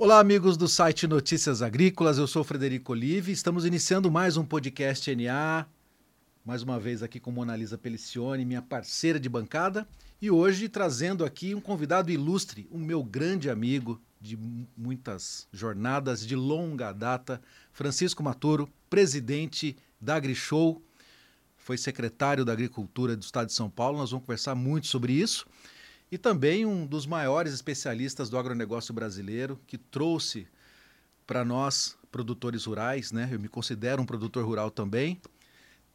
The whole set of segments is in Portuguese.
Olá, amigos do site Notícias Agrícolas. Eu sou Frederico Olive. Estamos iniciando mais um podcast NA. Mais uma vez aqui com Monalisa Pelicione, minha parceira de bancada. E hoje trazendo aqui um convidado ilustre, um meu grande amigo de muitas jornadas de longa data, Francisco Maturo, presidente da AgriShow, foi secretário da Agricultura do Estado de São Paulo. Nós vamos conversar muito sobre isso. E também um dos maiores especialistas do agronegócio brasileiro, que trouxe para nós, produtores rurais, né? Eu me considero um produtor rural também,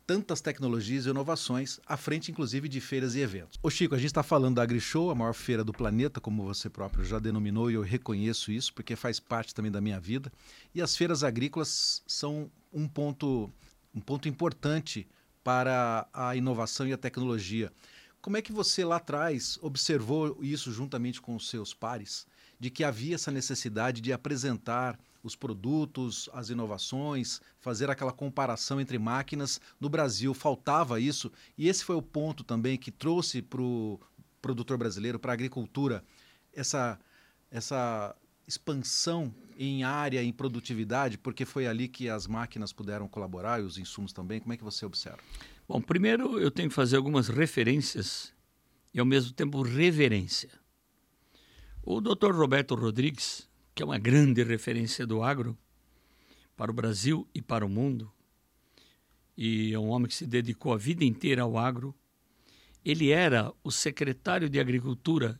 tantas tecnologias e inovações, à frente inclusive de feiras e eventos. Ô Chico, a gente está falando da AgriShow, a maior feira do planeta, como você próprio já denominou, e eu reconheço isso, porque faz parte também da minha vida. E as feiras agrícolas são um ponto, um ponto importante para a inovação e a tecnologia. Como é que você lá atrás observou isso juntamente com os seus pares, de que havia essa necessidade de apresentar os produtos, as inovações, fazer aquela comparação entre máquinas. No Brasil faltava isso, e esse foi o ponto também que trouxe para o produtor brasileiro, para a agricultura, essa, essa expansão em área, em produtividade, porque foi ali que as máquinas puderam colaborar e os insumos também. Como é que você observa? Bom, primeiro eu tenho que fazer algumas referências e ao mesmo tempo reverência. O Dr. Roberto Rodrigues, que é uma grande referência do agro para o Brasil e para o mundo, e é um homem que se dedicou a vida inteira ao agro, ele era o secretário de Agricultura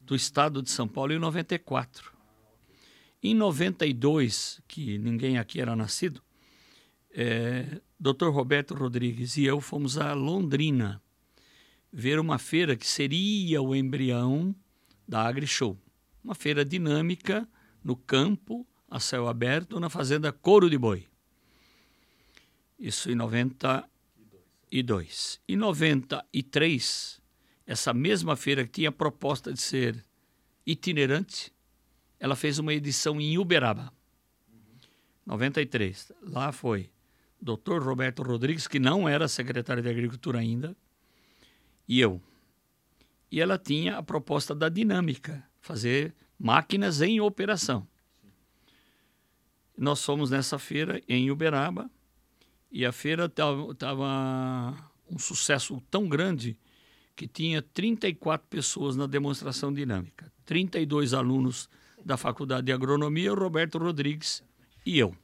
do estado de São Paulo em 94. Em 92, que ninguém aqui era nascido, é, Dr. Roberto Rodrigues e eu fomos a Londrina ver uma feira que seria o embrião da AgriShow. Uma feira dinâmica no campo, a céu aberto, na fazenda Couro de Boi. Isso em 92. Em 93, essa mesma feira que tinha a proposta de ser itinerante, ela fez uma edição em Uberaba. 93. Lá foi Dr. Roberto Rodrigues, que não era secretário de Agricultura ainda, e eu. E ela tinha a proposta da dinâmica, fazer máquinas em operação. Nós fomos nessa feira em Uberaba e a feira estava um sucesso tão grande que tinha 34 pessoas na demonstração dinâmica. 32 alunos da Faculdade de Agronomia, o Roberto Rodrigues e eu.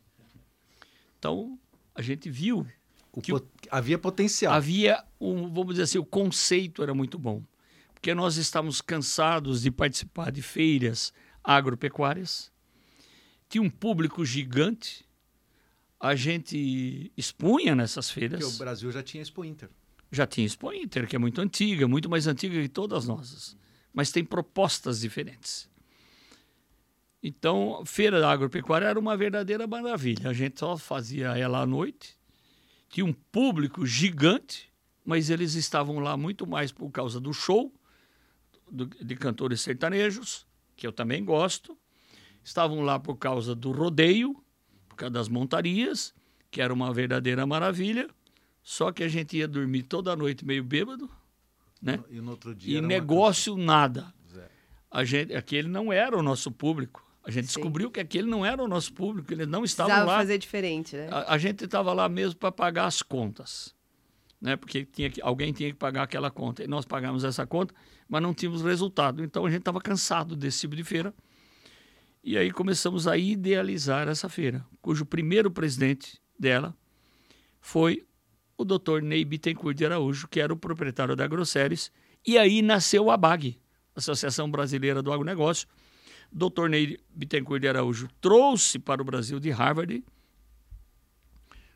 Então, a gente viu o que pot... havia potencial. Havia, um, vamos dizer assim, o conceito era muito bom. Porque nós estávamos cansados de participar de feiras agropecuárias, tinha um público gigante, a gente expunha nessas feiras. Porque o Brasil já tinha Expo Inter já tinha Expo Inter, que é muito antiga, muito mais antiga que todas as nossas, mas tem propostas diferentes. Então, Feira da Agropecuária era uma verdadeira maravilha. A gente só fazia ela à noite, tinha um público gigante, mas eles estavam lá muito mais por causa do show do, de cantores sertanejos, que eu também gosto. Estavam lá por causa do rodeio, por causa das montarias, que era uma verdadeira maravilha só que a gente ia dormir toda noite meio bêbado, né? E no outro dia. E negócio nada. A gente, aquele não era o nosso público. A gente Sim. descobriu que aquele não era o nosso público, eles não estavam Precisava lá. fazer diferente, né? A, a gente estava lá mesmo para pagar as contas, né? Porque tinha que, alguém tinha que pagar aquela conta. E nós pagamos essa conta, mas não tínhamos resultado. Então a gente estava cansado desse tipo de feira. E aí começamos a idealizar essa feira, cujo primeiro presidente dela foi o Dr. Ney Bittencourt de Araújo, que era o proprietário da Grosseries, e aí nasceu a ABAG, Associação Brasileira do Agronegócio. Dr. Ney Bittencourt de Araújo trouxe para o Brasil de Harvard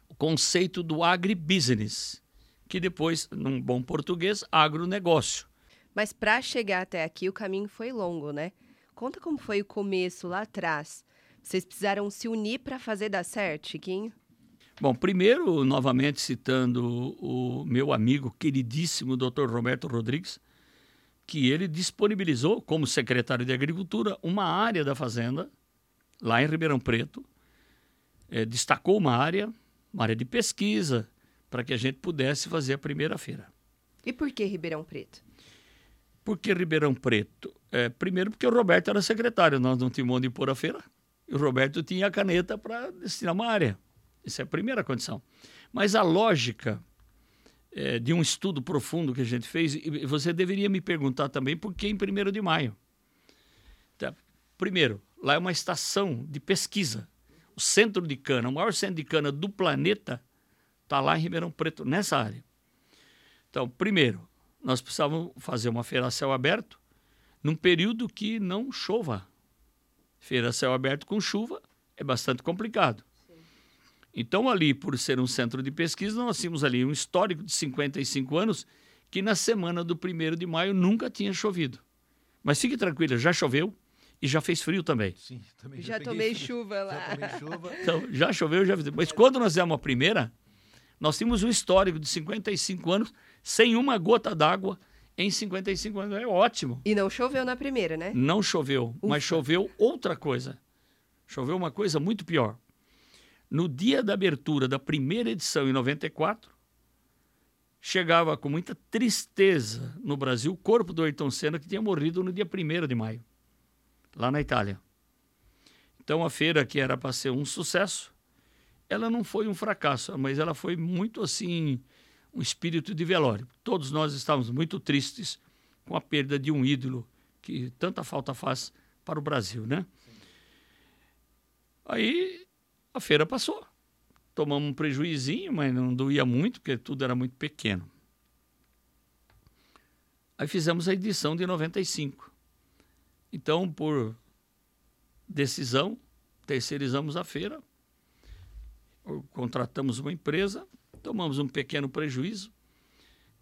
o conceito do agribusiness, que depois, num bom português, agronegócio. Mas para chegar até aqui, o caminho foi longo, né? Conta como foi o começo lá atrás. Vocês precisaram se unir para fazer dar certo, Chiquinho? Bom, primeiro, novamente citando o meu amigo queridíssimo Dr. Roberto Rodrigues, que ele disponibilizou, como secretário de Agricultura, uma área da fazenda, lá em Ribeirão Preto, é, destacou uma área, uma área de pesquisa, para que a gente pudesse fazer a primeira feira. E por que Ribeirão Preto? Por que Ribeirão Preto? É, primeiro porque o Roberto era secretário, nós não tínhamos onde pôr a feira. E o Roberto tinha a caneta para destinar uma área. Essa é a primeira condição. Mas a lógica é, de um estudo profundo que a gente fez, e você deveria me perguntar também por que em 1 de maio. Tá. Primeiro, lá é uma estação de pesquisa. O centro de cana, o maior centro de cana do planeta, está lá em Ribeirão Preto, nessa área. Então, primeiro, nós precisávamos fazer uma feira a céu aberto num período que não chova. Feira a céu aberto com chuva é bastante complicado. Então, ali, por ser um centro de pesquisa, nós tínhamos ali um histórico de 55 anos que na semana do 1 de maio nunca tinha chovido. Mas fique tranquila, já choveu e já fez frio também. Sim, também já, já tomei frio. chuva lá. Já tomei chuva. Então, já choveu, já Mas quando nós demos a primeira, nós tínhamos um histórico de 55 anos sem uma gota d'água em 55 anos. É ótimo. E não choveu na primeira, né? Não choveu, Ufa. mas choveu outra coisa. Choveu uma coisa muito pior. No dia da abertura da primeira edição, em 94, chegava com muita tristeza no Brasil o corpo do Ayrton Senna, que tinha morrido no dia 1 de maio, lá na Itália. Então a feira, que era para ser um sucesso, ela não foi um fracasso, mas ela foi muito assim um espírito de velório. Todos nós estávamos muito tristes com a perda de um ídolo que tanta falta faz para o Brasil, né? Aí a feira passou. Tomamos um prejuízinho, mas não doía muito, porque tudo era muito pequeno. Aí fizemos a edição de 95. Então, por decisão, terceirizamos a feira, contratamos uma empresa tomamos um pequeno prejuízo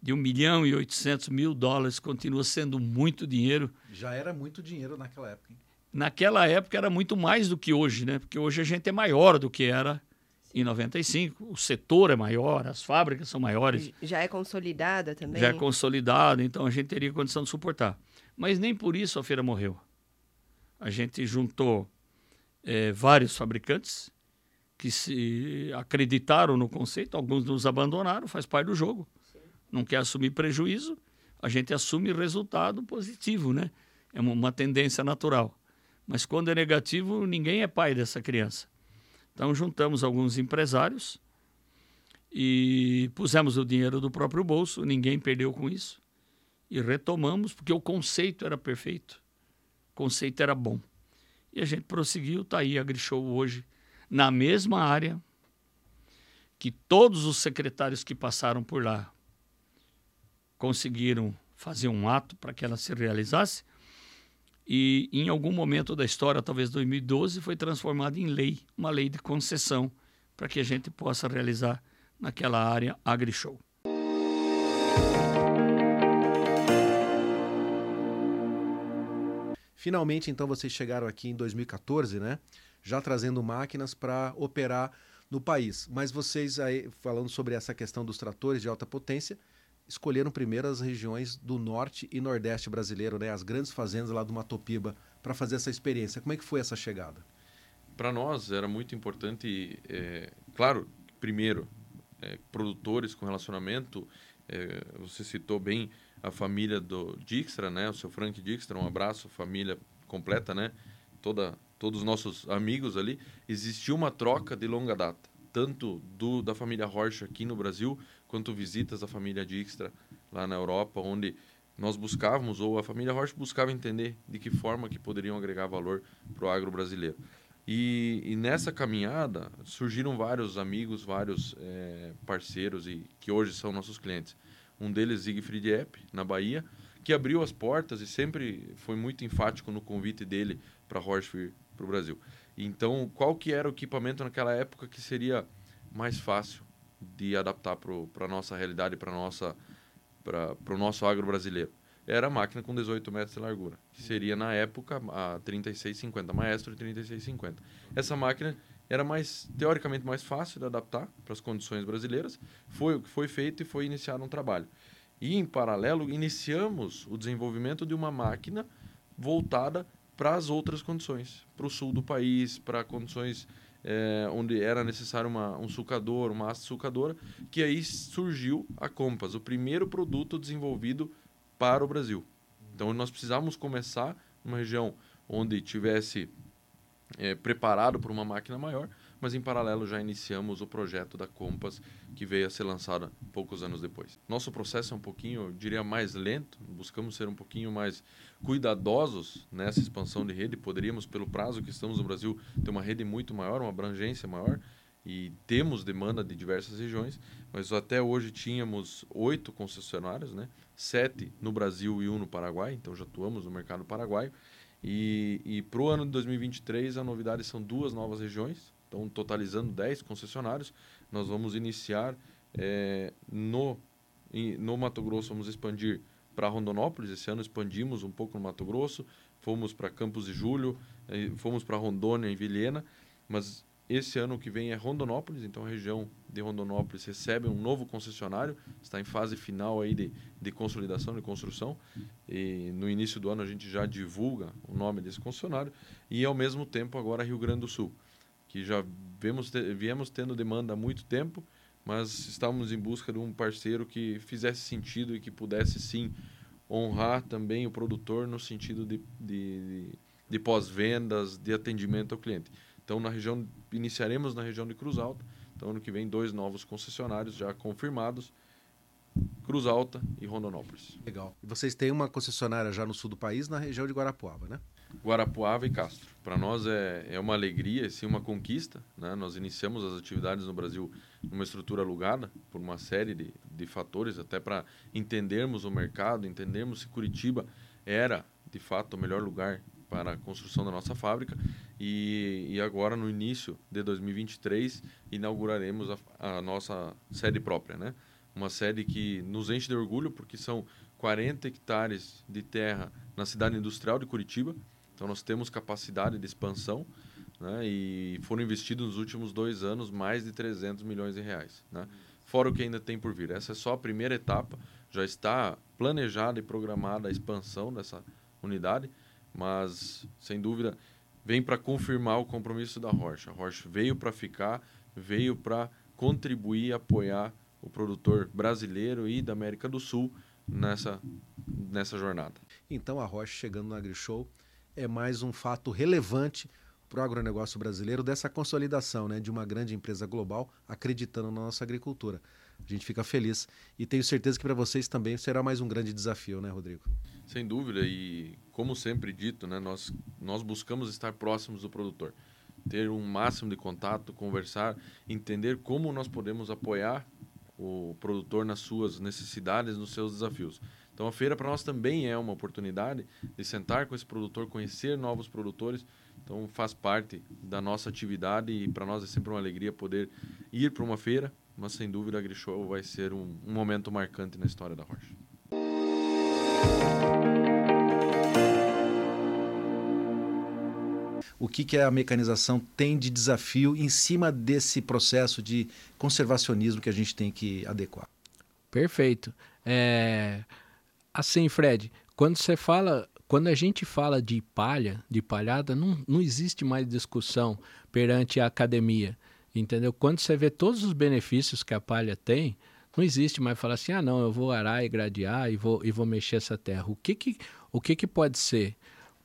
de 1 milhão e 800 mil dólares, continua sendo muito dinheiro. Já era muito dinheiro naquela época. Hein? Naquela época era muito mais do que hoje, né? Porque hoje a gente é maior do que era em 95. O setor é maior, as fábricas são maiores. Já é consolidada também? Já é consolidada, então a gente teria condição de suportar. Mas nem por isso a feira morreu. A gente juntou é, vários fabricantes que se acreditaram no conceito, alguns nos abandonaram, faz parte do jogo. Sim. Não quer assumir prejuízo, a gente assume resultado positivo, né? É uma, uma tendência natural. Mas quando é negativo, ninguém é pai dessa criança. Então juntamos alguns empresários e pusemos o dinheiro do próprio bolso, ninguém perdeu com isso. E retomamos, porque o conceito era perfeito, o conceito era bom. E a gente prosseguiu, está aí a Grishow hoje na mesma área que todos os secretários que passaram por lá conseguiram fazer um ato para que ela se realizasse. E em algum momento da história, talvez 2012, foi transformada em lei, uma lei de concessão para que a gente possa realizar naquela área AgriShow. Finalmente, então, vocês chegaram aqui em 2014, né? já trazendo máquinas para operar no país. Mas vocês aí, falando sobre essa questão dos tratores de alta potência, escolheram primeiro as regiões do norte e nordeste brasileiro, né? as grandes fazendas lá do Matopiba, para fazer essa experiência. Como é que foi essa chegada? Para nós era muito importante, é, claro, primeiro, é, produtores com relacionamento. É, você citou bem a família do Dijkstra, né? O seu Frank Dijkstra, um abraço, família completa, né? Toda todos os nossos amigos ali, existiu uma troca de longa data, tanto do da família Rocha aqui no Brasil, quanto visitas da família Dijkstra lá na Europa, onde nós buscávamos, ou a família Rocha buscava entender de que forma que poderiam agregar valor para o agro brasileiro. E, e, nessa caminhada surgiram vários amigos, vários é, parceiros e que hoje são nossos clientes. Um deles, Siegfried Epp, na Bahia, que abriu as portas e sempre foi muito enfático no convite dele para Horschfir para o Brasil. Então, qual que era o equipamento naquela época que seria mais fácil de adaptar para a nossa realidade, para o nosso agro brasileiro? Era a máquina com 18 metros de largura, que seria na época a 3650, Maestro 3650. Essa máquina era mais teoricamente mais fácil de adaptar para as condições brasileiras. Foi o que foi feito e foi iniciado um trabalho. E em paralelo iniciamos o desenvolvimento de uma máquina voltada para as outras condições, para o sul do país, para condições é, onde era necessário uma, um sucador, uma haste sucadora, que aí surgiu a Compass, o primeiro produto desenvolvido para o Brasil. Então nós precisávamos começar numa região onde tivesse é, preparado para uma máquina maior, mas em paralelo já iniciamos o projeto da Compass, que veio a ser lançada poucos anos depois. Nosso processo é um pouquinho, eu diria, mais lento, buscamos ser um pouquinho mais cuidadosos nessa expansão de rede. Poderíamos, pelo prazo que estamos no Brasil, ter uma rede muito maior, uma abrangência maior, e temos demanda de diversas regiões, mas até hoje tínhamos oito concessionários, né? sete no Brasil e um no Paraguai, então já atuamos no mercado paraguaio. E, e para o ano de 2023, a novidade são duas novas regiões, então totalizando 10 concessionários. Nós vamos iniciar é, no, no Mato Grosso, vamos expandir para Rondonópolis. Esse ano expandimos um pouco no Mato Grosso, fomos para Campos de Julho, fomos para Rondônia e Vilhena, mas esse ano que vem é Rondonópolis, então a região de Rondonópolis recebe um novo concessionário, está em fase final aí de, de consolidação, de construção. E no início do ano a gente já divulga o nome desse concessionário. E ao mesmo tempo agora Rio Grande do Sul, que já vemos, viemos tendo demanda há muito tempo, mas estávamos em busca de um parceiro que fizesse sentido e que pudesse sim honrar também o produtor no sentido de, de, de, pós-vendas, de atendimento ao cliente. Então, na região, iniciaremos na região de Cruz Alta. Então, ano que vem, dois novos concessionários já confirmados. Cruz Alta e Rondonópolis. Legal. E vocês têm uma concessionária já no sul do país, na região de Guarapuava, né? Guarapuava e Castro. Para nós é, é uma alegria, sim, uma conquista. Né? Nós iniciamos as atividades no Brasil numa estrutura alugada por uma série de, de fatores, até para entendermos o mercado, entendermos se Curitiba era, de fato, o melhor lugar para a construção da nossa fábrica. E, e agora, no início de 2023, inauguraremos a, a nossa sede própria, né? Uma sede que nos enche de orgulho, porque são 40 hectares de terra na cidade industrial de Curitiba. Então, nós temos capacidade de expansão. Né? E foram investidos nos últimos dois anos mais de 300 milhões de reais. Né? Fora o que ainda tem por vir. Essa é só a primeira etapa. Já está planejada e programada a expansão dessa unidade mas sem dúvida vem para confirmar o compromisso da Rocha. A Rocha veio para ficar, veio para contribuir e apoiar o produtor brasileiro e da América do Sul nessa, nessa jornada. Então a Rocha chegando no AgriShow é mais um fato relevante para o agronegócio brasileiro dessa consolidação né, de uma grande empresa global acreditando na nossa agricultura. A gente fica feliz e tenho certeza que para vocês também será mais um grande desafio, né, Rodrigo? Sem dúvida e como sempre dito, né, nós nós buscamos estar próximos do produtor, ter um máximo de contato, conversar, entender como nós podemos apoiar o produtor nas suas necessidades, nos seus desafios. Então a feira para nós também é uma oportunidade de sentar com esse produtor, conhecer novos produtores. Então faz parte da nossa atividade e para nós é sempre uma alegria poder ir para uma feira, mas sem dúvida a AgriShow vai ser um, um momento marcante na história da Rocha. O que, que a mecanização tem de desafio em cima desse processo de conservacionismo que a gente tem que adequar? Perfeito. É... Assim, Fred, quando você fala, quando a gente fala de palha, de palhada, não, não existe mais discussão perante a academia. Entendeu? Quando você vê todos os benefícios que a palha tem, não existe mais falar assim, ah não, eu vou arar e gradear e vou, e vou mexer essa terra. O que que, o que que pode ser?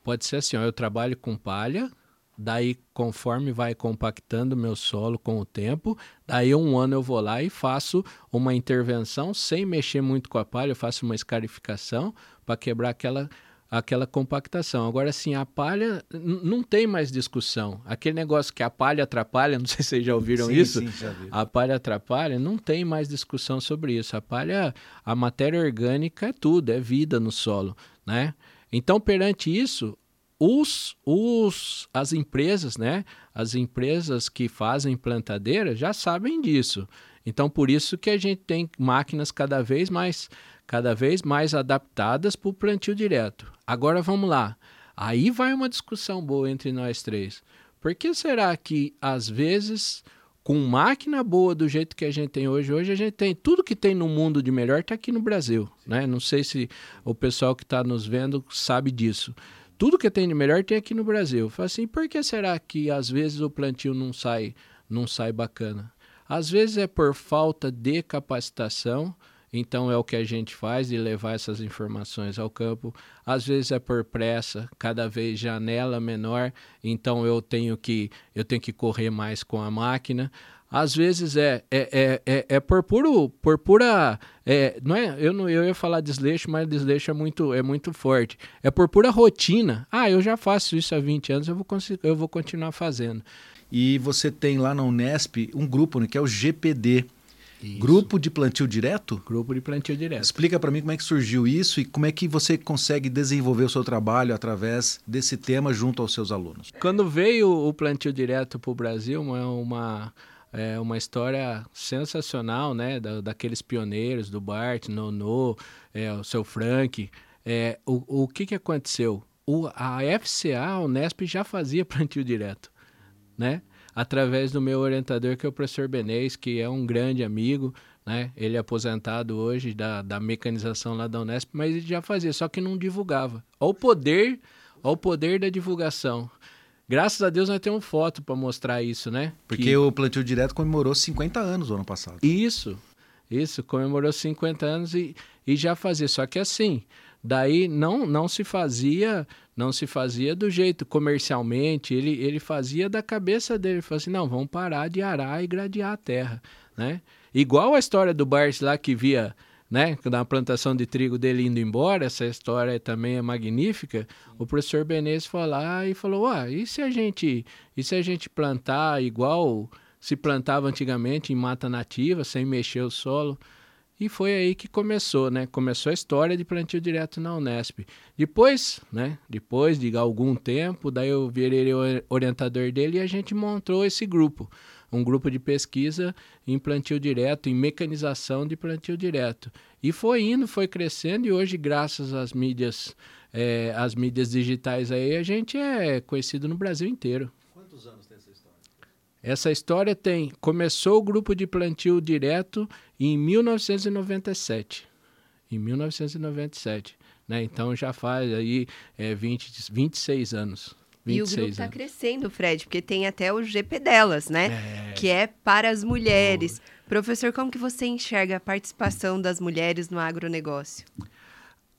Pode ser assim, ó, eu trabalho com palha, daí conforme vai compactando meu solo com o tempo, daí um ano eu vou lá e faço uma intervenção sem mexer muito com a palha, eu faço uma escarificação para quebrar aquela aquela compactação. Agora, sim, a palha não tem mais discussão. Aquele negócio que a palha atrapalha, não sei se vocês já ouviram sim, isso. Sim, já vi. A palha atrapalha, não tem mais discussão sobre isso. A palha, a matéria orgânica é tudo, é vida no solo, né? Então, perante isso, os, os, as empresas, né? As empresas que fazem plantadeira já sabem disso. Então, por isso que a gente tem máquinas cada vez mais cada vez mais adaptadas para o plantio direto. Agora vamos lá. Aí vai uma discussão boa entre nós três. Por que será que, às vezes, com máquina boa do jeito que a gente tem hoje, hoje a gente tem tudo que tem no mundo de melhor está aqui no Brasil. Né? Não sei se o pessoal que está nos vendo sabe disso. Tudo que tem de melhor tem aqui no Brasil. Fala assim, por que será que às vezes o plantio não sai, não sai bacana? Às vezes é por falta de capacitação, então é o que a gente faz de levar essas informações ao campo. Às vezes é por pressa, cada vez janela menor, então eu tenho que eu tenho que correr mais com a máquina. Às vezes é é, é, é, é por puro por pura é, não é eu não eu ia falar desleixo, mas desleixo é muito é muito forte. É por pura rotina. Ah, eu já faço isso há 20 anos, eu vou eu vou continuar fazendo. E você tem lá na Unesp um grupo né, que é o GPD. Isso. Grupo de plantio direto? Grupo de plantio direto. Explica para mim como é que surgiu isso e como é que você consegue desenvolver o seu trabalho através desse tema junto aos seus alunos. Quando veio o plantio direto para o Brasil, é uma, é uma história sensacional, né? Da, daqueles pioneiros, do Bart, Nono, é, o seu Frank. É, o, o que, que aconteceu? O, a FCA, a Unesp, já fazia plantio direto, né? através do meu orientador, que é o professor Benês, que é um grande amigo, né? Ele é aposentado hoje da, da mecanização lá da Unesp, mas ele já fazia, só que não divulgava. Olha o poder, olha o poder da divulgação. Graças a Deus nós temos foto para mostrar isso, né? Porque que... o Plantio Direto comemorou 50 anos no ano passado. Isso, isso, comemorou 50 anos e, e já fazia. Só que assim, daí não, não se fazia não se fazia do jeito comercialmente, ele, ele fazia da cabeça dele, ele falou assim, não, vamos parar de arar e gradear a terra, né? Igual a história do Bart lá que via, né, da plantação de trigo dele indo embora, essa história também é magnífica, o professor Benez foi lá e falou, ah, e se a gente, e se a gente plantar igual se plantava antigamente em mata nativa, sem mexer o solo? E foi aí que começou, né? Começou a história de plantio direto na Unesp. Depois, né? Depois de algum tempo, daí eu virei orientador dele e a gente montou esse grupo. Um grupo de pesquisa em plantio direto, em mecanização de plantio direto. E foi indo, foi crescendo e hoje, graças às mídias, é, às mídias digitais aí, a gente é conhecido no Brasil inteiro. Quantos anos tem essa história? Essa história tem. Começou o grupo de plantio direto em 1997. Em 1997. Né? Então já faz aí é, 20, 26 anos. 26 e o grupo está crescendo, Fred, porque tem até o GP delas, né? É. Que é para as mulheres. Oh. Professor, como que você enxerga a participação das mulheres no agronegócio?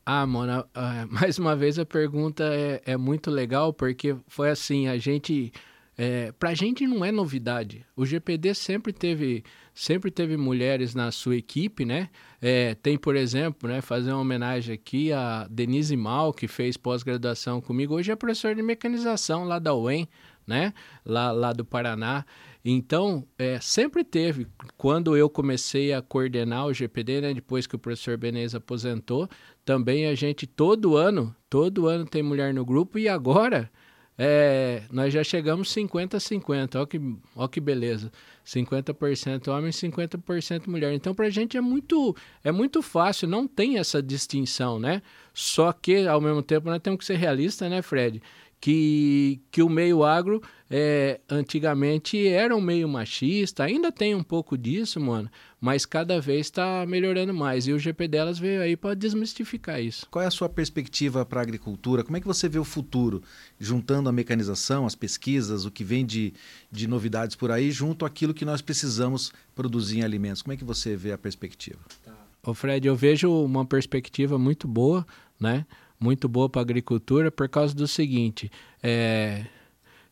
Ah, Mona, uh, mais uma vez a pergunta é, é muito legal, porque foi assim, a gente é, para a gente não é novidade. O GPD sempre teve, sempre teve mulheres na sua equipe, né? É, tem, por exemplo, né, fazer uma homenagem aqui a Denise Mal, que fez pós-graduação comigo. Hoje é professora de mecanização lá da UEM, né? Lá, lá do Paraná. Então, é, sempre teve. Quando eu comecei a coordenar o GPD, né, depois que o professor Benez aposentou, também a gente, todo ano, todo ano tem mulher no grupo e agora é, nós já chegamos 50-50, olha que, olha que beleza. 50% homem, 50% mulher. Então, para a gente é muito, é muito fácil, não tem essa distinção, né? Só que, ao mesmo tempo, nós temos que ser realistas, né, Fred? Que, que o meio agro é, antigamente era um meio machista, ainda tem um pouco disso, mano, mas cada vez está melhorando mais. E o GP delas veio aí para desmistificar isso. Qual é a sua perspectiva para a agricultura? Como é que você vê o futuro, juntando a mecanização, as pesquisas, o que vem de, de novidades por aí, junto àquilo que nós precisamos produzir em alimentos? Como é que você vê a perspectiva? Tá. Ô Fred, eu vejo uma perspectiva muito boa, né? Muito boa para a agricultura por causa do seguinte, é,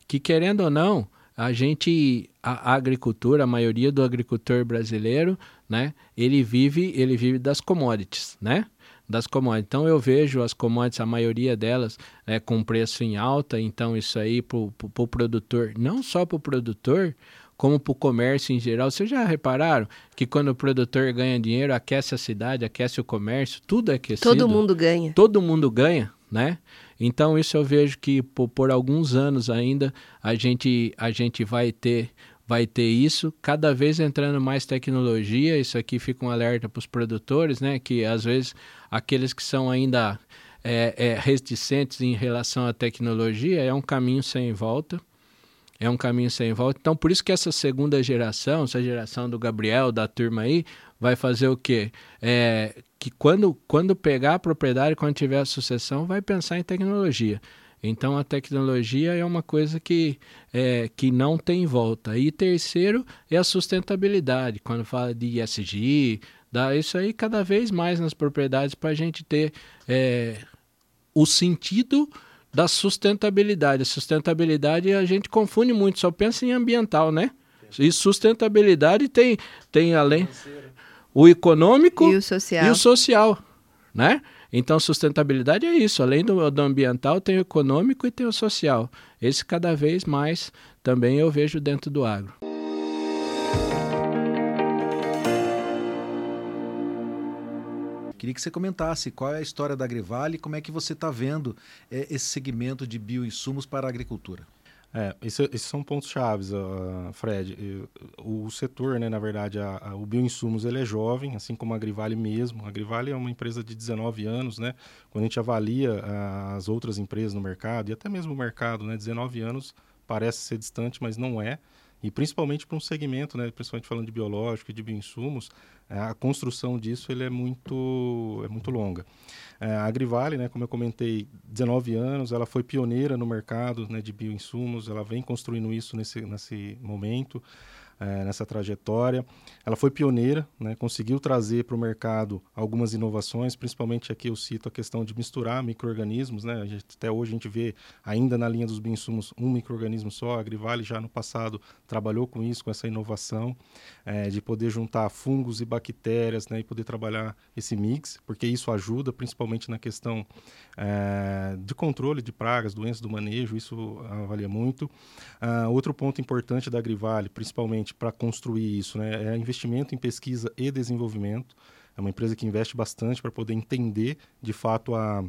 que querendo ou não, a gente, a, a, agricultura, a maioria do agricultor brasileiro, né, ele vive, ele vive das commodities, né? Das commodities. Então eu vejo as commodities, a maioria delas, é, com preço em alta. Então isso aí para o pro produtor, não só para o produtor, como para o comércio em geral. Vocês já repararam que quando o produtor ganha dinheiro, aquece a cidade, aquece o comércio, tudo é aquecido. Todo mundo ganha. Todo mundo ganha, né? Então isso eu vejo que por, por alguns anos ainda a gente, a gente vai ter vai ter isso, cada vez entrando mais tecnologia, isso aqui fica um alerta para os produtores, né, que às vezes aqueles que são ainda é, é, reticentes em relação à tecnologia é um caminho sem volta, é um caminho sem volta. Então, por isso que essa segunda geração, essa geração do Gabriel, da turma aí, vai fazer o quê? É, que quando, quando pegar a propriedade, quando tiver a sucessão, vai pensar em tecnologia. Então, a tecnologia é uma coisa que, é, que não tem volta. E terceiro é a sustentabilidade. Quando fala de ESG, dar isso aí cada vez mais nas propriedades para a gente ter é, o sentido da sustentabilidade. Sustentabilidade a gente confunde muito, só pensa em ambiental, né? E sustentabilidade tem, tem além o econômico e o social, e o social né? Então, sustentabilidade é isso. Além do, do, ambiental, tem o econômico e tem o social. Esse cada vez mais também eu vejo dentro do agro. Queria que você comentasse qual é a história da Agrivale e como é que você está vendo é, esse segmento de bioinsumos para a agricultura. É, esse, esses são pontos chaves, uh, Fred. O, setor, né, na verdade, a, a, o bioinsumos ele é jovem, assim como a Agrivale mesmo. A Agrivale é uma empresa de 19 anos, né? Quando a gente avalia as outras empresas no mercado e até mesmo o mercado, né, 19 anos parece ser distante, mas não é. E principalmente para um segmento, né, principalmente falando de biológico e de bioinsumos, a construção disso ele é muito, é muito longa. É, a Agrivale, né, como eu comentei, 19 anos, ela foi pioneira no mercado né, de bioinsumos, ela vem construindo isso nesse, nesse momento é, nessa trajetória. Ela foi pioneira, né, conseguiu trazer para o mercado algumas inovações, principalmente aqui eu cito a questão de misturar micro-organismos. Né, até hoje a gente vê ainda na linha dos bioinsumos um micro-organismo só. A Agrivale já no passado trabalhou com isso, com essa inovação é, de poder juntar fungos e bactérias né, e poder trabalhar esse mix, porque isso ajuda principalmente na questão é, de controle de pragas, doenças do manejo, isso avalia muito. Uh, outro ponto importante da Agrivale, principalmente para construir isso, né? É investimento em pesquisa e desenvolvimento. É uma empresa que investe bastante para poder entender, de fato, a,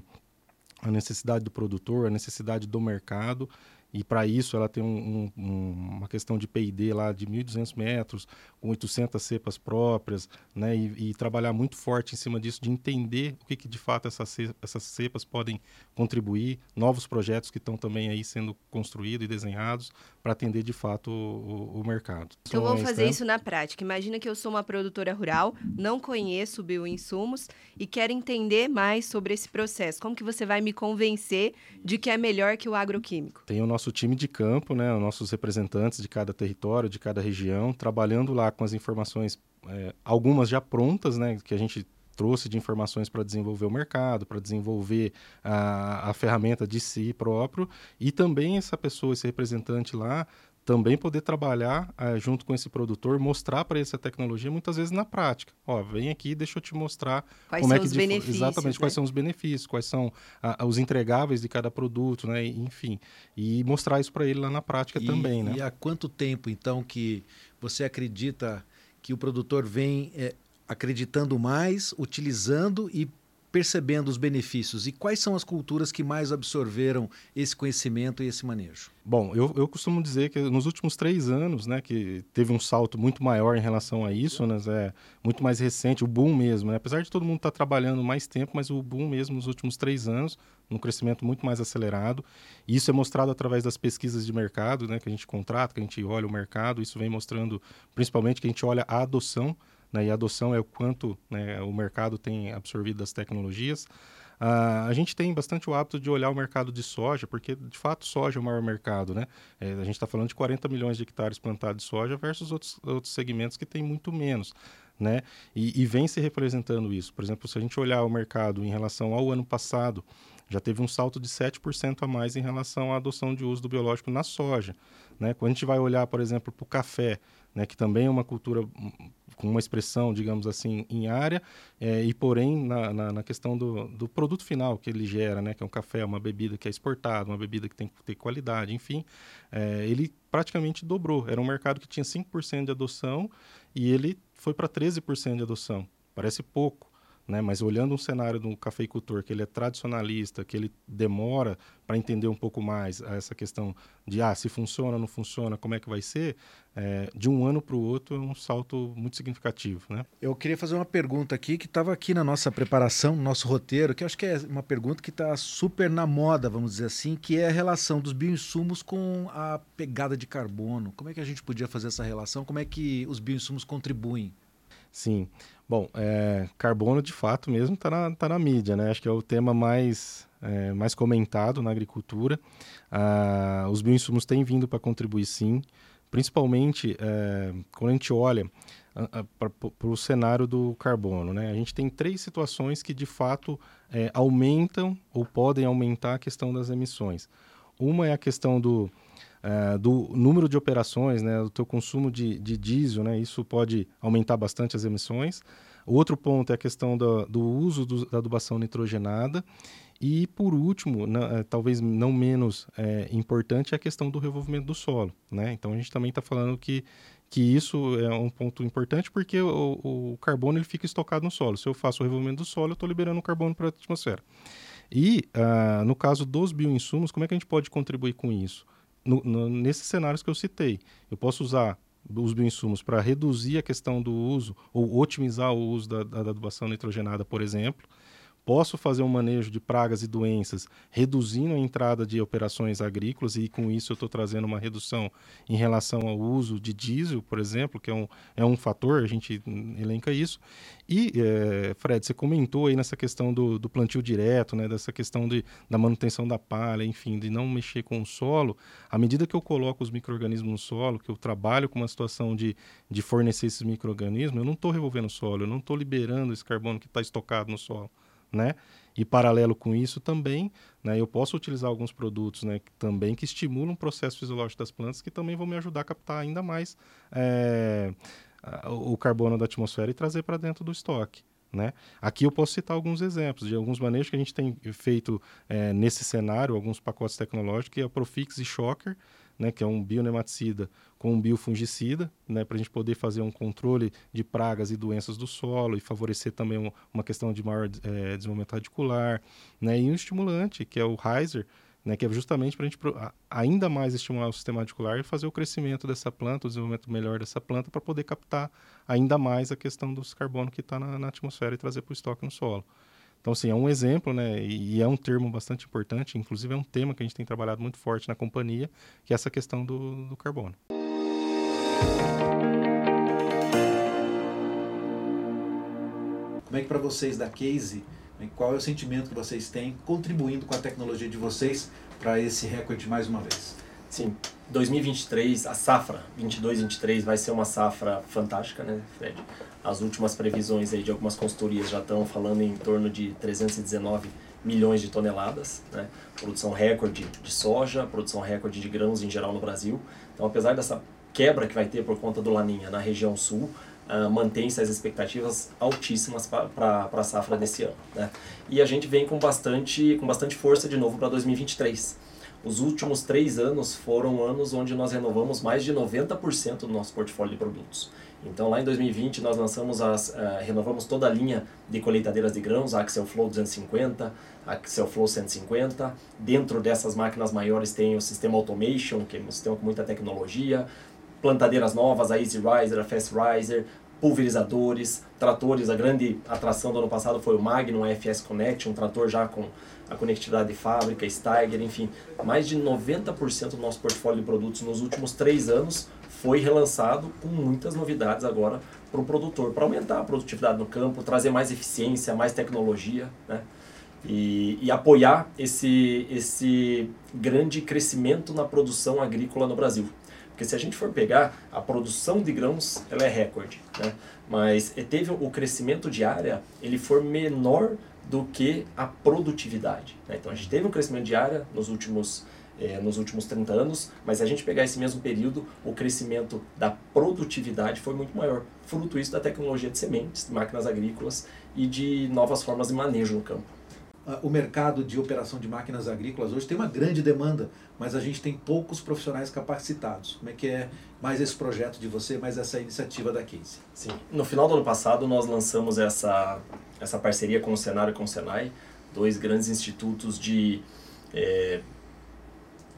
a necessidade do produtor, a necessidade do mercado e para isso ela tem um, um, uma questão de P&D lá de 1.200 metros, com 800 cepas próprias, né? E, e, trabalhar muito forte em cima disso, de entender o que, que de fato essas, essas cepas podem contribuir, novos projetos que estão também aí sendo construídos e desenhados para atender de fato o, o mercado. Então vamos fazer né? isso na prática. Imagina que eu sou uma produtora rural, não conheço bioinsumos e quero entender mais sobre esse processo. Como que você vai me convencer de que é melhor que o agroquímico? Tem o nosso time de campo, né, os nossos representantes de cada território, de cada região, trabalhando lá com as informações, é, algumas já prontas, né, que a gente trouxe de informações para desenvolver o mercado, para desenvolver a, a ferramenta de si próprio, e também essa pessoa, esse representante lá, também poder trabalhar uh, junto com esse produtor, mostrar para ele essa tecnologia muitas vezes na prática. Ó, vem aqui, deixa eu te mostrar quais como são é que os benefícios, exatamente né? quais são os benefícios, quais são uh, os entregáveis de cada produto, né? Enfim, e mostrar isso para ele lá na prática e, também, né? E há quanto tempo então que você acredita que o produtor vem é, acreditando mais, utilizando e percebendo os benefícios? E quais são as culturas que mais absorveram esse conhecimento e esse manejo? Bom, eu, eu costumo dizer que nos últimos três anos, né, que teve um salto muito maior em relação a isso, né, é muito mais recente, o boom mesmo, né? apesar de todo mundo estar tá trabalhando mais tempo, mas o boom mesmo nos últimos três anos, um crescimento muito mais acelerado. E isso é mostrado através das pesquisas de mercado, né, que a gente contrata, que a gente olha o mercado, isso vem mostrando principalmente que a gente olha a adoção né, e a adoção é o quanto né, o mercado tem absorvido das tecnologias. Uh, a gente tem bastante o hábito de olhar o mercado de soja, porque de fato soja é o maior mercado. Né? É, a gente está falando de 40 milhões de hectares plantados de soja versus outros, outros segmentos que têm muito menos. Né? E, e, vem se representando isso. Por exemplo, se a gente olhar o mercado em relação ao ano passado, já teve um salto de 7% a mais em relação à adoção de uso do biológico na soja. Né? Quando a gente vai olhar, por exemplo, para o café, né, que também é uma cultura com uma expressão, digamos assim, em área, é, e porém na, na, na, questão do, do produto final que ele gera, né, que é um café, uma bebida que é exportada, uma bebida que tem que ter qualidade, enfim, é, ele praticamente dobrou. Era um mercado que tinha 5% de adoção e ele foi para 13% de adoção. Parece pouco, né? Mas olhando um cenário do cafeicultor que ele é tradicionalista, que ele demora para entender um pouco mais essa questão de ah, se funciona, não funciona, como é que vai ser, é, de um ano para o outro é um salto muito significativo, né? Eu queria fazer uma pergunta aqui que estava aqui na nossa preparação, no nosso roteiro, que acho que é uma pergunta que está super na moda, vamos dizer assim, que é a relação dos bioinsumos com a pegada de carbono. Como é que a gente podia fazer essa relação? Como é que os bioinsumos contribuem Sim. Bom, é, carbono de fato mesmo está na, tá na mídia, né? Acho que é o tema mais, é, mais comentado na agricultura. Ah, os bioinsumos têm vindo para contribuir sim, principalmente é, quando a gente olha para o cenário do carbono. Né? A gente tem três situações que de fato é, aumentam ou podem aumentar a questão das emissões. Uma é a questão do, é, do número de operações, né, do teu consumo de, de diesel, né, isso pode aumentar bastante as emissões. Outro ponto é a questão do, do uso do, da adubação nitrogenada. E, por último, na, é, talvez não menos é, importante, é a questão do revolvimento do solo. Né? Então, a gente também está falando que que isso é um ponto importante porque o, o, carbono ele fica estocado no solo. Se eu faço o revolvimento do solo, eu estou liberando o carbono para a atmosfera. E, uh, no caso dos bioinsumos, como é que a gente pode contribuir com isso? No, no, nesses cenários que eu citei, eu posso usar os bioinsumos para reduzir a questão do uso ou otimizar o uso da, da adubação nitrogenada, por exemplo, posso fazer um manejo de pragas e doenças, reduzindo a entrada de operações agrícolas, e com isso eu estou trazendo uma redução em relação ao uso de diesel, por exemplo, que é um, é um fator, a gente elenca isso. E, é, Fred, você comentou aí nessa questão do, do plantio direto, né, dessa questão de, da manutenção da palha, enfim, de não mexer com o solo. À medida que eu coloco os micro-organismos no solo, que eu trabalho com uma situação de, de fornecer esses micro-organismos, eu não estou revolvendo o solo, eu não estou liberando esse carbono que está estocado no solo né? E paralelo com isso também, né, eu posso utilizar alguns produtos, né, também que estimulam o processo fisiológico das plantas, que também vão me ajudar a captar ainda mais é, o carbono da atmosfera e trazer para dentro do estoque. Né? Aqui eu posso citar alguns exemplos de alguns manejos que a gente tem feito é, nesse cenário, alguns pacotes tecnológicos, que é a Profix e Shocker, né, que é um bionematicida com um biofungicida, né, para a gente poder fazer um controle de pragas e doenças do solo e favorecer também um, uma questão de maior é, desenvolvimento radicular, né, e um estimulante, que é o Heiser, né, que é justamente para a gente ainda mais estimular o sistema radicular e fazer o crescimento dessa planta, o desenvolvimento melhor dessa planta, para poder captar ainda mais a questão dos carbono que está na, na atmosfera e trazer para o estoque no solo. Então, assim, é um exemplo, né? E é um termo bastante importante, inclusive é um tema que a gente tem trabalhado muito forte na companhia, que é essa questão do, do carbono. Como é que para vocês da Case, né, qual é o sentimento que vocês têm contribuindo com a tecnologia de vocês para esse recorde mais uma vez? Sim, 2023, a safra 22-23 vai ser uma safra fantástica, né, Fred? As últimas previsões aí de algumas consultorias já estão falando em torno de 319 milhões de toneladas, né? Produção recorde de soja, produção recorde de grãos em geral no Brasil. Então, apesar dessa quebra que vai ter por conta do Laninha na região sul, uh, mantém-se as expectativas altíssimas para a safra desse ano, né? E a gente vem com bastante, com bastante força de novo para 2023. Os últimos três anos foram anos onde nós renovamos mais de 90% do nosso portfólio de produtos. Então, lá em 2020, nós lançamos as, uh, renovamos toda a linha de colheitadeiras de grãos, a Axel Flow 250, a Axel Flow 150. Dentro dessas máquinas maiores tem o sistema Automation, que é um sistema com muita tecnologia, plantadeiras novas, a Easy Riser, a Fast Riser, pulverizadores, tratores. A grande atração do ano passado foi o Magnum FS Connect, um trator já com a conectividade de fábrica, Steiger, enfim. Mais de 90% do nosso portfólio de produtos nos últimos três anos foi relançado com muitas novidades agora para o produtor, para aumentar a produtividade no campo, trazer mais eficiência, mais tecnologia, né? E, e, apoiar esse, esse grande crescimento na produção agrícola no Brasil. Porque se a gente for pegar, a produção de grãos ela é recorde, né? mas teve o crescimento de área, ele for menor do que a produtividade. Né? Então a gente teve um crescimento de área nos últimos é, nos últimos 30 anos, mas se a gente pegar esse mesmo período, o crescimento da produtividade foi muito maior, fruto isso da tecnologia de sementes, de máquinas agrícolas e de novas formas de manejo no campo. Ah, o mercado de operação de máquinas agrícolas hoje tem uma grande demanda, mas a gente tem poucos profissionais capacitados. Como é que é mais esse projeto de você, mais essa iniciativa da Case? Sim, no final do ano passado nós lançamos essa, essa parceria com o Senar e com o Senai, dois grandes institutos de é,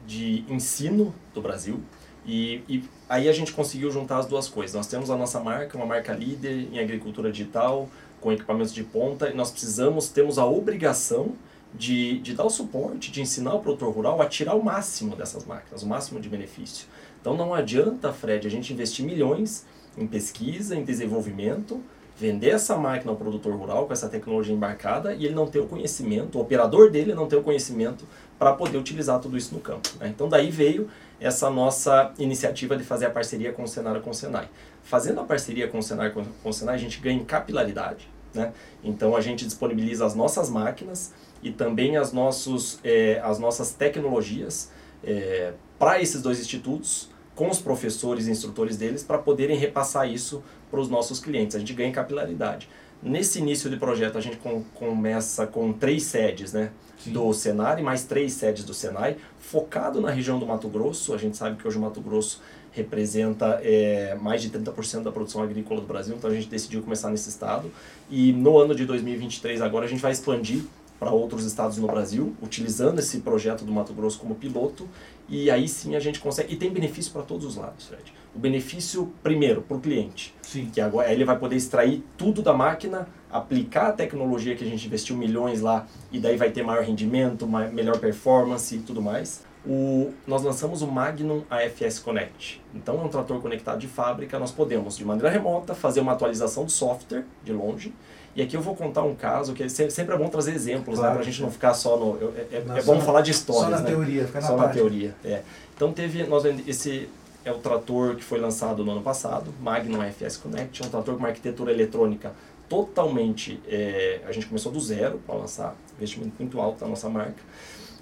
de ensino do Brasil. E, e, aí a gente conseguiu juntar as duas coisas. Nós temos a nossa marca, uma marca líder em agricultura digital, com equipamentos de ponta, e nós precisamos, temos a obrigação de, de dar o suporte, de ensinar o produtor rural a tirar o máximo dessas máquinas, o máximo de benefício. Então não adianta, Fred, a gente investir milhões em pesquisa, em desenvolvimento, vender essa máquina ao produtor rural com essa tecnologia embarcada e ele não ter o conhecimento, o operador dele não ter o conhecimento para poder utilizar tudo isso no campo. Né? Então daí veio essa nossa iniciativa de fazer a parceria com o Senar com o Senai. Fazendo a parceria com o Senar com o Senai, a gente ganha em capilaridade. Né? Então a gente disponibiliza as nossas máquinas e também as, nossos, é, as nossas tecnologias é, para esses dois institutos, com os professores e instrutores deles, para poderem repassar isso para os nossos clientes. A gente ganha capilaridade. Nesse início de projeto, a gente com, começa com três sedes, né? Sim. do Senai, mais três sedes do Senai, focado na região do Mato Grosso. A gente sabe que hoje o Mato Grosso representa é, mais de 30% da produção agrícola do Brasil, então a gente decidiu começar nesse estado. E no ano de 2023, agora, a gente vai expandir para outros estados no Brasil, utilizando esse projeto do Mato Grosso como piloto, e aí sim a gente consegue. E tem benefício para todos os lados, Fred. O benefício, primeiro, para o cliente, sim. que agora ele vai poder extrair tudo da máquina, aplicar a tecnologia que a gente investiu milhões lá, e daí vai ter maior rendimento, melhor performance e tudo mais. O, nós lançamos o Magnum AFS Connect. Então, é um trator conectado de fábrica. Nós podemos, de maneira remota, fazer uma atualização do software de longe e aqui eu vou contar um caso que sempre é bom trazer exemplos, claro, né? Para a gente não ficar só no. É, é, é bom falar de histórias. Só na né? teoria, ficar na Só na teoria. É. Então teve. Nós, esse é o trator que foi lançado no ano passado, Magnum FS Connect, é um trator com uma arquitetura eletrônica totalmente. É, a gente começou do zero para lançar, investimento muito alto da nossa marca.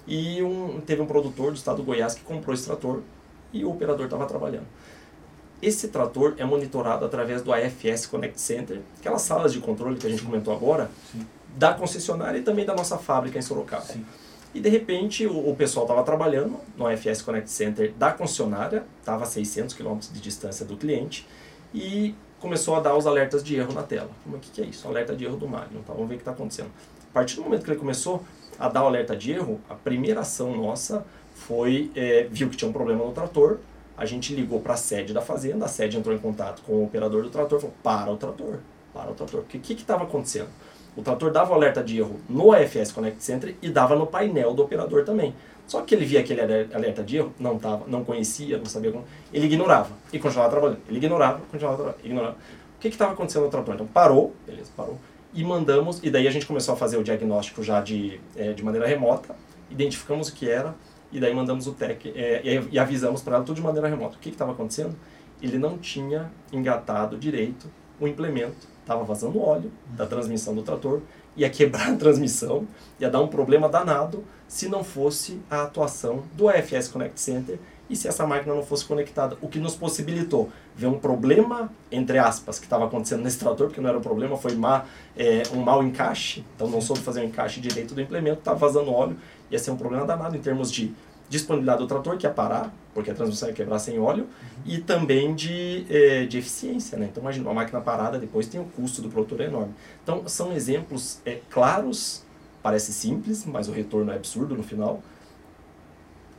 E um, teve um produtor do estado do Goiás que comprou esse trator e o operador estava trabalhando. Esse trator é monitorado através do AFS Connect Center, aquelas salas de controle que a gente comentou agora, Sim. da concessionária e também da nossa fábrica em Sorocaba. Sim. E de repente o, o pessoal estava trabalhando no AFS Connect Center da concessionária, estava a 600 km de distância do cliente, e começou a dar os alertas de erro na tela. Como é que, que é isso? Alerta de erro do Magnum. Tá? Vamos ver o que está acontecendo. A partir do momento que ele começou a dar o alerta de erro, a primeira ação nossa foi, é, viu que tinha um problema no trator, a gente ligou para a sede da fazenda, a sede entrou em contato com o operador do trator, falou, para o trator, para o trator. O que estava acontecendo? O trator dava o alerta de erro no AFS Connect Center e dava no painel do operador também. Só que ele via aquele alerta de erro, não tava, não conhecia, não sabia como, ele ignorava e continuava trabalhando. Ele ignorava, continuava trabalhando, ignorava. O que estava acontecendo no trator? Então parou, beleza, parou, e mandamos, e daí a gente começou a fazer o diagnóstico já de, é, de maneira remota, identificamos o que era, e daí mandamos o tech é, e, avisamos para ela tudo de maneira remota. O que estava acontecendo? Ele não tinha engatado direito o implemento, estava vazando óleo da transmissão do trator, ia quebrar a transmissão, ia dar um problema danado se não fosse a atuação do AFS Connect Center e se essa máquina não fosse conectada, o que nos possibilitou ver um problema, entre aspas, que estava acontecendo nesse trator, porque não era um problema, foi má, é, um mau encaixe, então não soube fazer o encaixe direito do implemento, estava vazando óleo, ia ser um problema danado em termos de disponibilidade do trator, que ia parar, porque a transmissão ia quebrar sem óleo, uhum. e também de, é, de eficiência. Né? Então, imagina, uma máquina parada depois tem o custo do produtor enorme. Então, são exemplos é, claros, parece simples, mas o retorno é absurdo no final,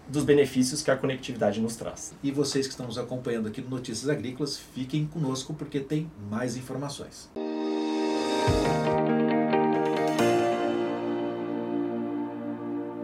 dos benefícios que a conectividade nos traz. E vocês que estão nos acompanhando aqui no Notícias Agrícolas, fiquem conosco porque tem mais informações. Música